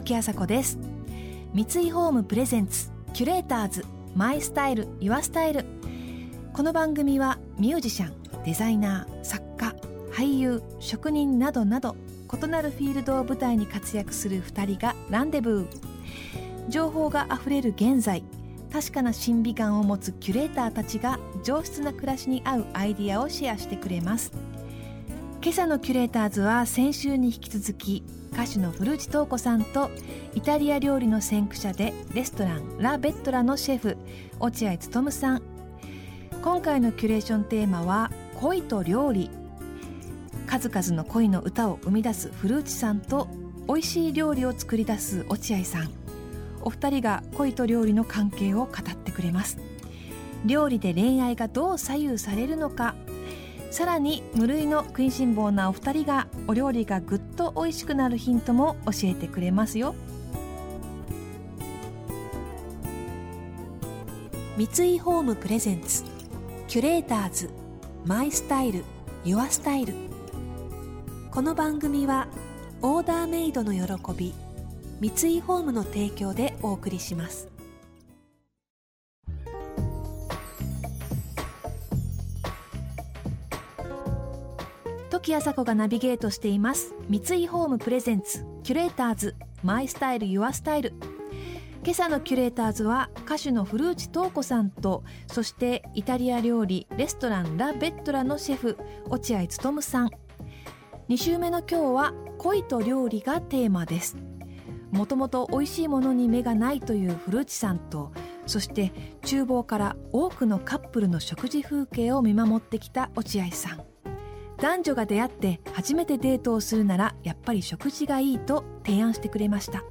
時あさこです。三井ホームプレゼンツキュレーターズマイスタイルユアスタイル。この番組はミュージシャンデザイナー作家俳優職人などなど異なるフィールドを舞台に活躍する2人がランデブー。情報があふれる現在確かな審美眼を持つキュレーターたちが上質な暮らしに合うアイディアをシェアしてくれます。今朝のキュレーターズは先週に引き続き歌手の古内東子さんとイタリア料理の先駆者でレストランラ・ベットラのシェフ落合勉さん。今回のキュレーションテーマは恋と料理。数々の恋の歌を生み出す古内さんと美味しい料理を作り出す落合さん。お二人が恋と料理の関係を語ってくれます。料理で恋愛がどう左右されるのかさらに無類の食いしん坊なお二人がお料理がぐっと美味しくなるヒントも教えてくれますよ。三井ホームプレゼンツキュレーターズマイスタイルユアスタイル。この番組はオーダーメイドの喜び三井ホームの提供でお送りします。時あさこがナビゲートしています。三井ホームプレゼンツキュレーターズマイスタイルユアスタイル。今朝のキュレーターズは歌手の古内東子さんとそしてイタリア料理レストランラ・ベットラのシェフ落合勉さん。2週目の今日は恋と料理がテーマです。もともと美味しいものに目がないという古内さんとそして厨房から多くのカップルの食事風景を見守ってきた落合さん。男女が出会って初めてデートをするならやっぱり食事がいいと提案してくれました。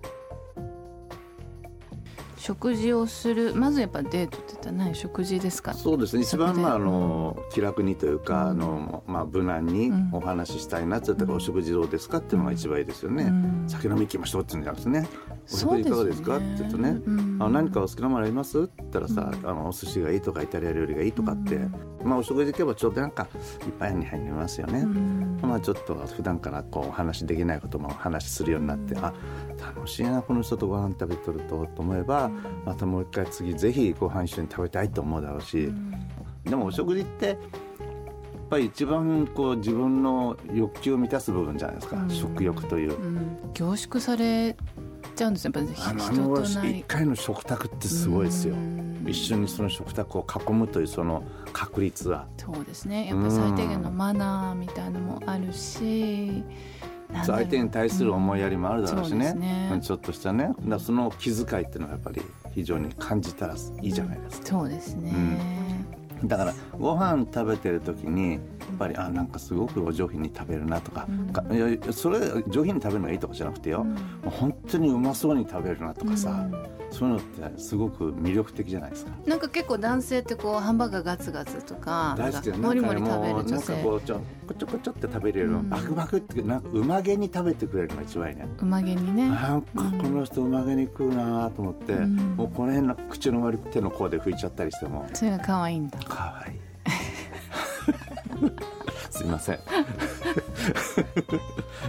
食事をするまずやっぱデートって言ったら何？食事ですか？そうですね。一番まああの気楽にというか、うん、あのまあ無難にお話ししたいなって言ったら、お食事どうですかっていうのが一番いいですよね、うん、酒飲み行きましょうって言うんじゃなくてねお食事いかがですか？って言うとね、うん、あ何かお好きなものあります？って言ったらさ、あのお寿司がいいとかイタリア料理がいいとかって、まあお食事行けばちょっとなんかいっぱいに入りますよね、まあちょっと普段からこうお話できないこともお話しするようになって、あ楽しいなこの人とご飯食べとるとと思えば、またもう一回次ぜひご飯一緒に食べたいと思うだろうし、でもお食事ってやっぱり一番こう自分の欲求を満たす部分じゃないですか、食欲という、凝縮されちゃうんですやっぱあのあの1回の食卓ってすごいですよ。一緒にその食卓を囲むというその確率は。そうですね。やっぱ最低限のマナーみたいなのもあるし、相手に対する思いやりもあるだろうしね。うんね、ちょっとしたね。だその気遣いっていうのはやっぱり非常に感じたらいいじゃないですか。そうですね、うん、だからご飯食べてる時にぱりあなんかすごくお上品に食べるなとかうん、いやそれ上品に食べるのがいいとかじゃなくてよ、うん、本当にうまそうに食べるなとかさ、そういうのってすごく魅力的じゃないですか。なんか結構男性ってこうハンバーガーガツガツとか大好きもりもり食べる女性。なんかこうちょこちょこちょって食べれるの、うん、バクバクってなんかうまげに食べてくれるのが一番いいね。うまげにね。なん。かこの人うまげに食うなと思って、うん、もうこの辺の口の周り手の甲で拭いちゃったりしても。それが可愛いんだ。可愛いません。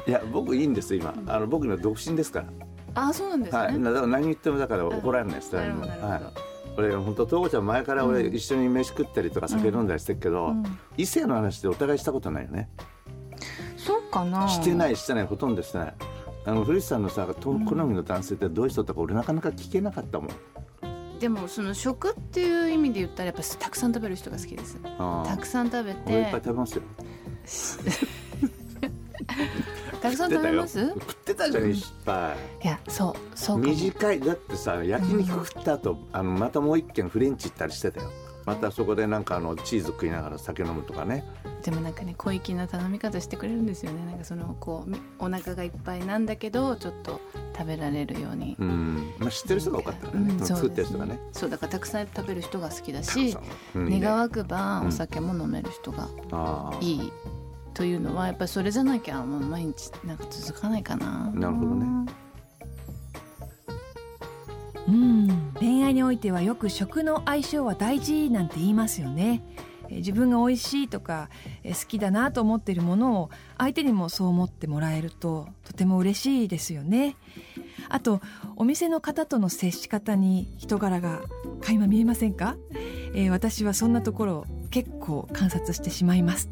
いや僕いいんです今。あの僕の独身ですから。あそうなんですね、はい、だから何言ってもだから怒られないです誰もはい。俺本当東子ちゃん前から俺一緒に飯食ったりとか酒飲んだりしてるけど、うん、異性の話でお互いしたことないよね。そうかな。してないしてないほとんどしてない。あの古市さんのさ好みの男性ってどういう人とか俺なかなか聞けなかったもん。でもその食っていう意味で言ったらやっぱたくさん食べる人が好きです。たくさん食べて。俺いっぱい食べますよ たくさん食べます？食ってたじゃんいっぱいいやそうそう短いだってさ焼肉食った後、うん、あのまたもう一軒フレンチ行ったりしてたよ。またそこでなんかあのチーズ食いながら酒飲むとかね。でもなんかね小粋な頼み方してくれるんですよね。なんかそのこうお腹がいっぱいなんだけどちょっと食べられるように、うん。まあ、知ってる人が多かったね、うん、作ってる人がね。そうだからたくさん食べる人が好きだし、うん、願わくばお酒も飲める人がいいというのはやっぱりそれじゃなきゃもう毎日なんか続かないかな。なるほどね。うん恋愛においてはよく食の相性は大事なんて言いますよね。自分が美味しいとか好きだなと思っているものを相手にもそう思ってもらえるととても嬉しいですよねあとお店の方との接し方に人柄が垣間見えませんか、えー、私はそんなところを結構観察してしまいます、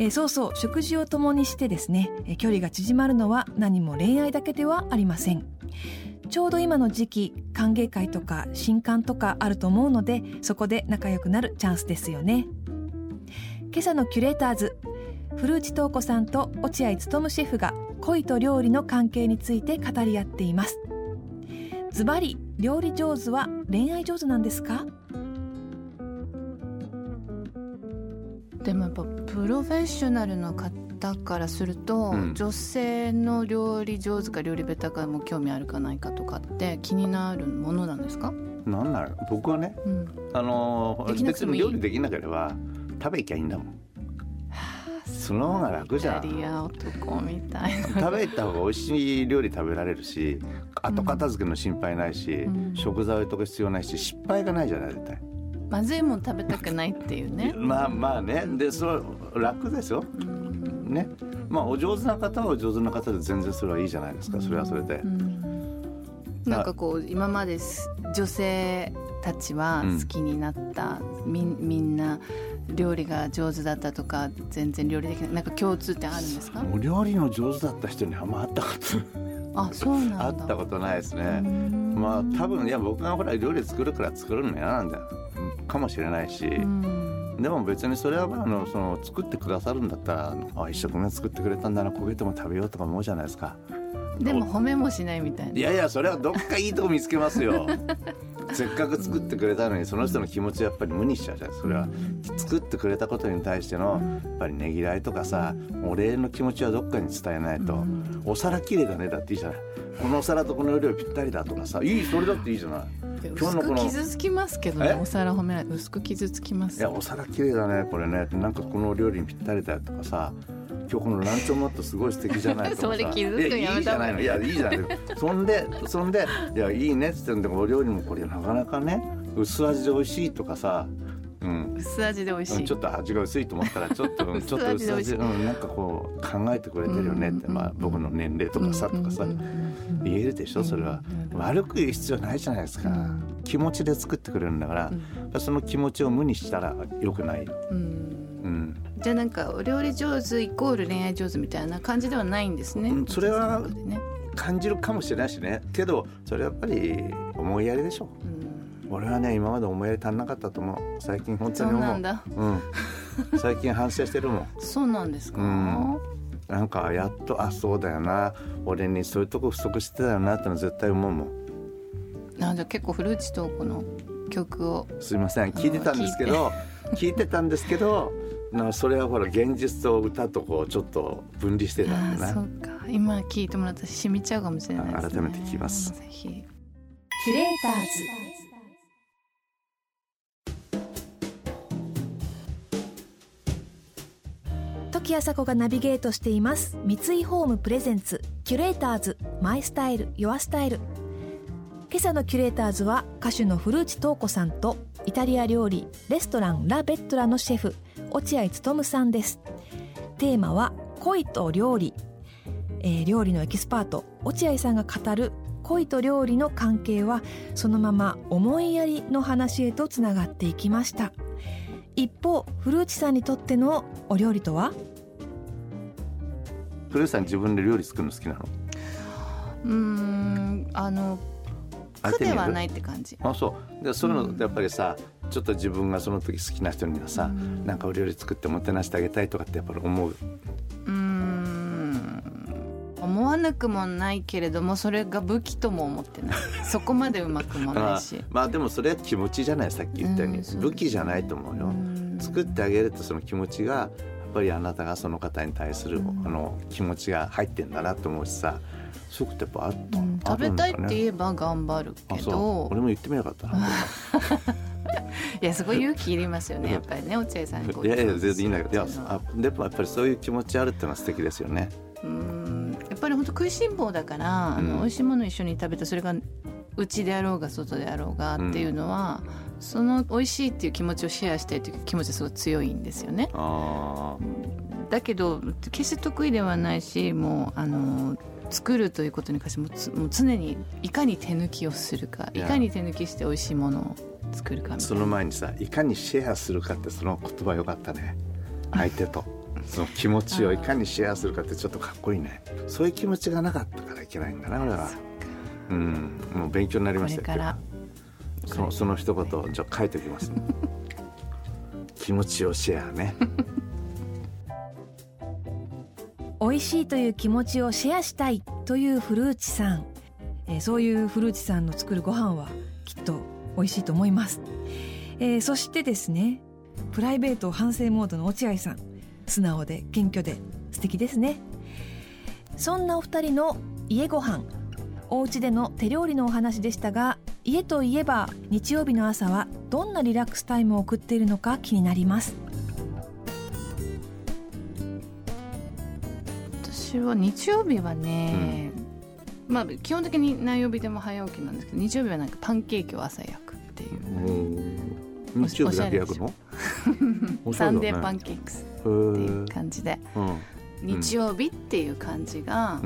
えー、そうそう食事を共にしてですね、えー、距離が縮まるのは何も恋愛だけではありません。ちょうど今の時期歓迎会とか新刊とかあると思うのでそこで仲良くなるチャンスですよね。今朝のキュレーターズ古内東子さんと落合務シェフが恋と料理の関係について語り合っています。ズバリ料理上手は恋愛上手なんですか？でもやっぱプロフェッショナルの方からすると、うん、女性の料理上手か料理ベタかも興味あるかないかとかって気になるものなんですか？なんなの？僕はね、うん、あの別に料理できなければ食べきゃいいんだもん。その方が楽じゃん。男みたい食べた方が美味しい料理食べられるし後片付けの心配ないし、うん、食材とか必要ないし失敗がないじゃない絶対まずいもん食べたくないっていうね。まあまあね。でそれ楽ですよ、うん、ね。まあお上手な方はお上手な方で全然それはいいじゃないですか。それはそれで、うん、なんかこう今まで女性たちは好きになった、みみんな料理が上手だったとか全然料理できない。なんか共通点あるんですか？お料理の上手だった人にあんま会ったことあそうなんだ。会ったことないですね。まあ多分いや僕がほら料理作るから作るの嫌なんだよかもしれないしでも別にそれはあのその作ってくださるんだったらあ一食目作ってくれたんだな焦げても食べようとか思うじゃないですか。でも褒めもしないみたいな。いやいやそれはどっかいいとこ見つけますよ せっかく作ってくれたのにその人の気持ちやっぱり無にしちゃうじゃん。それは作ってくれたことに対してのやっぱりねぎらいとかさお礼の気持ちはどっかに伝えないと。お皿きれいだねだっていいじゃない。このお皿とこの量ぴったりだとかさいいそれだっていいじゃない。今日のこの傷つきますけどねお皿褒めない。薄く傷つきます。いやお皿きれいだねこれね。なんかこの料理にぴったりだよとかさ今日このランチョンマットすごい素敵じゃないそれ傷つくやいいじゃない。のいやいいじゃないそんでそんでいやいいねっつってんでお料理もこれなかなかね薄味で美味しいとかさ。うん、薄味で美味しい、ちょっと味が薄いと思ったらちょっと ちょっと薄味うん、なんかこう考えてくれてるよねって、まあ、僕の年齢とかさとかさ、言えるでしょそれは、悪く言う必要ないじゃないですか、気持ちで作ってくれるんだから、その気持ちを無にしたらよくない。よ、うんじゃあなんかお料理上手イコール恋愛上手みたいな感じではないんですね、それは感じるかもしれないしね。けどそれはやっぱり思いやりでしょ、う。ん。俺はね今まで思いやり足んなかったと思う。最近本当に思う。そうなんだ、うん、最近反省してるもん。そうなんですか、うん、なんかやっとあそうだよな。俺にそういうとこ不足してたよなっての絶対思うもん。なんじゃ結構古内東子の曲を。すいません。聞いてたんですけど聞いてたんですけどなそれはほら現実と歌とこうちょっと分離してたんだな。そうか。今聞いてもらったら染みちゃうかもしれないです、ね、改めて聞きます。ぜひ。キュレーターズ時あさこがナビゲートしています。三井ホームプレゼンツ。キュレーターズマイスタイルユアスタイル今朝のキュレーターズは歌手の古内東子さんとイタリア料理レストランラ・ベットラのシェフ落合務さんです。テーマは恋と料理、えー、料理のエキスパート。落合さんが語る恋と料理の関係はそのまま思いやりの話へとつながっていきました。一方古内さんにとってのお料理とは？古内さん自分で料理作るの好きなの？うんあの苦ではないって感じ。あそう。でそういうのやっぱりさ、うん、ちょっと自分がその時好きな人にはさ、うん、なんかお料理作ってもてなしてあげたいとかってやっぱり思う？うん。思わなくもないけれどもそれが武器とも思ってない。そこまでうまくもないし。まあでもそれは気持ちじゃないさっき言ったように、うん、武器じゃないと思うよ。作ってあげるとその気持ちがやっぱりあなたがその方に対する、あの気持ちが入ってんだなと思うしさそういうことやっぱあった、うん、食べたいって言えば頑張るけど。俺も言ってみなかったな。いやすごい勇気いりますよねやっぱりね落合さんいやいや全然いいんだけど。いやあでもやっぱりそういう気持ちあるっていうのは素敵ですよね。うん。やっぱり本当食いしん坊だから、あの美味しいもの一緒に食べたそれがうちであろうが外であろうがっていうのは、うん、その美味しいっていう気持ちをシェアしたいという気持ちがすごい強いんですよね。だけど決して得意ではないしもうあの作るということに関してもつもう常にいかに手抜きをするかいかに手抜きして美味しいものを作るかその前にさいかにシェアするかってその言葉よかったね。相手と。その気持ちをいかにシェアするかってちょっとかっこいいね。そういう気持ちがなかったからいけないんだな俺は。うん。もう勉強になりましたこれから。そのその一言じゃ書いておきます、気持ちをシェアね美味しいという気持ちをシェアしたいという古内さん、えー、そういう古内さんの作るご飯はきっと美味しいと思います、えー、そしてですねプライベート反省モードの落合さん。素直で謙虚で素敵ですね。そんなお二人の家ご飯。お家での手料理のお話でしたが家といえば日曜日の朝はどんなリラックスタイムを送っているのか気になります。私は日曜日はね、うん、まあ基本的に何曜日でも早起きなんですけど日曜日はなんかパンケーキを朝焼くっていう。日曜日だけ焼くの？サンデーパンケークスっていう感じで、日曜日っていう感じが、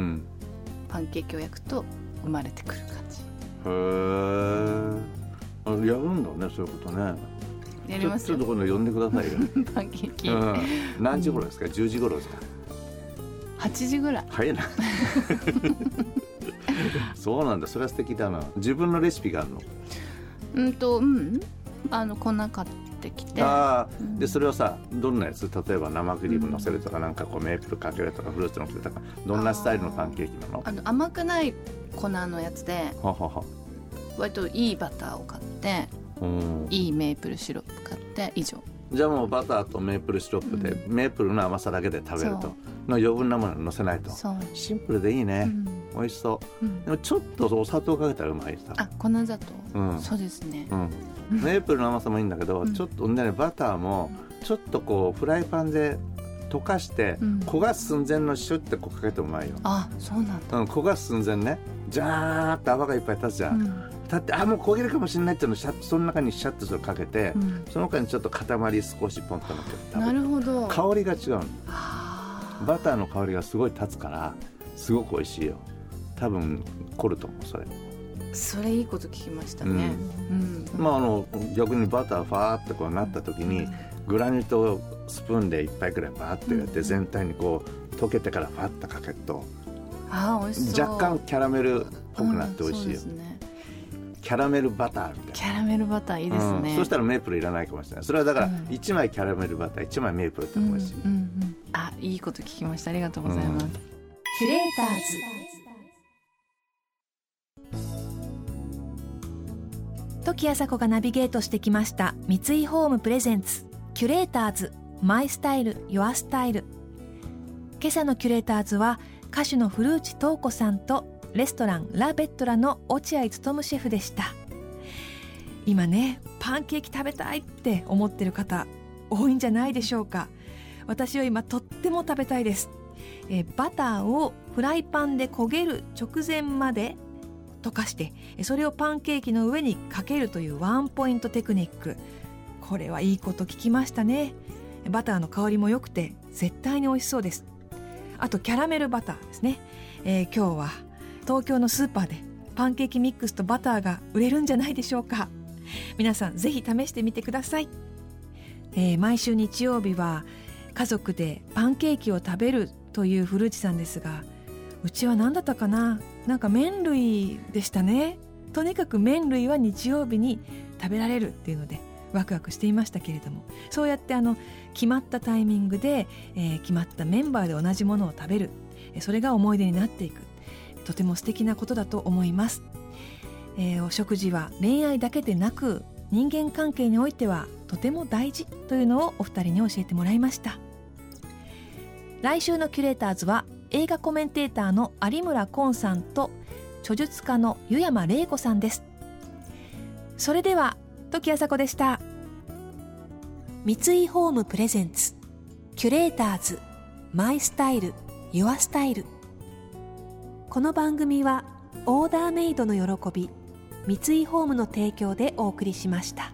パンケーキを焼くと生まれてくる感じ。へえやるんだねそういうことね。やりますちょっと今度呼んでくださいよ。パンケーキ、何時頃ですか、10時頃ですか？8時ぐらい。早いな。そうなんだ。それは素敵だな。自分のレシピがあるの？うんとうん。あの粉買ってきて。あ、うん、でそれをさどんなやつ？例えば生クリームのせるとか、うん、なんかこうメープルかけるとかフルーツのせるとか。どんなスタイルのパンケーキなの？あの甘くない粉のやつでははは割といいバターを買っていいメープルシロップ買って以上。じゃあもうバターとメープルシロップで、うん、メープルの甘さだけで食べるとの余分なもののせないとシンプルでいいね、うん、美味しそう、うん、でもちょっとお砂糖かけたらうまいさあ粉砂糖、うん、そうですね、うん、メープルの甘さもいいんだけど、ちょっとねバターもちょっとこうフライパンで溶かして、焦がす寸前のシュッてこうかけてうまいよ。あそうなんだ、うん、焦がす寸前ね。ジャーって泡がいっぱい立つじゃん、立ってあもう焦げるかもしれないっていうのをその中にシャッとそれかけて、うん、その中にちょっと塊少しポンとのっけてなるほど。香りが違うのバターの香りがすごい立つからすごく美味しいよ。多分凝ると思うそれ。それいいこと聞きましたね、うん。うん、まああの逆にバターファーってこうなった時に、グラニュートをスプーンで一杯くらいバーってやって、全体にこう溶けてからファッとかけるとあ美味し若干キャラメルっぽくなって美味しいよ、ね、キャラメルバターみたいな。キャラメルバターいいですね、うん、そしたらメープルいらないかもしれない。それはだから1枚キャラメルバター1枚メープルって美味しい、うんうんうん、あいいこと聞きました。ありがとうございます、キュレーターズ。時あさこがナビゲートしてきました三井ホームプレゼンツ。キュレーターズ。マイスタイル。ユアスタイル。今朝のキュレーターズは歌手の古内東子さんとレストランラ・ベットラの落合勉シェフでした。今ねパンケーキ食べたいって思ってる方多いんじゃないでしょうか私は今とっても食べたいです。えバターをフライパンで焦げる直前まで溶かしてそれをパンケーキの上にかけるというワンポイントテクニック。これはいいこと聞きましたね。バターの香りも良くて絶対に美味しそうです。あとキャラメルバターですね、えー、今日は東京のスーパーでパンケーキミックスとバターが売れるんじゃないでしょうか。皆さんぜひ試してみてください、えー、毎週日曜日は家族でパンケーキを食べるという古内さんですがうちは何だったかな？なんか麺類でしたね。とにかく麺類は日曜日に食べられるっていうのでワクワクしていましたけれども。そうやってあの決まったタイミングで、えー、決まったメンバーで同じものを食べる。それが思い出になっていく。とても素敵なことだと思います、えー、お食事は恋愛だけでなく人間関係においてはとても大事というのをお二人に教えてもらいました。来週のキュレーターズは映画コメンテーターの有村昆さんと著述家の湯山玲子さんです。それでは時あさこでした。三井ホームプレゼンツキュレーターズマイスタイルユアスタイル。この番組はオーダーメイドの喜び三井ホームの提供でお送りしました。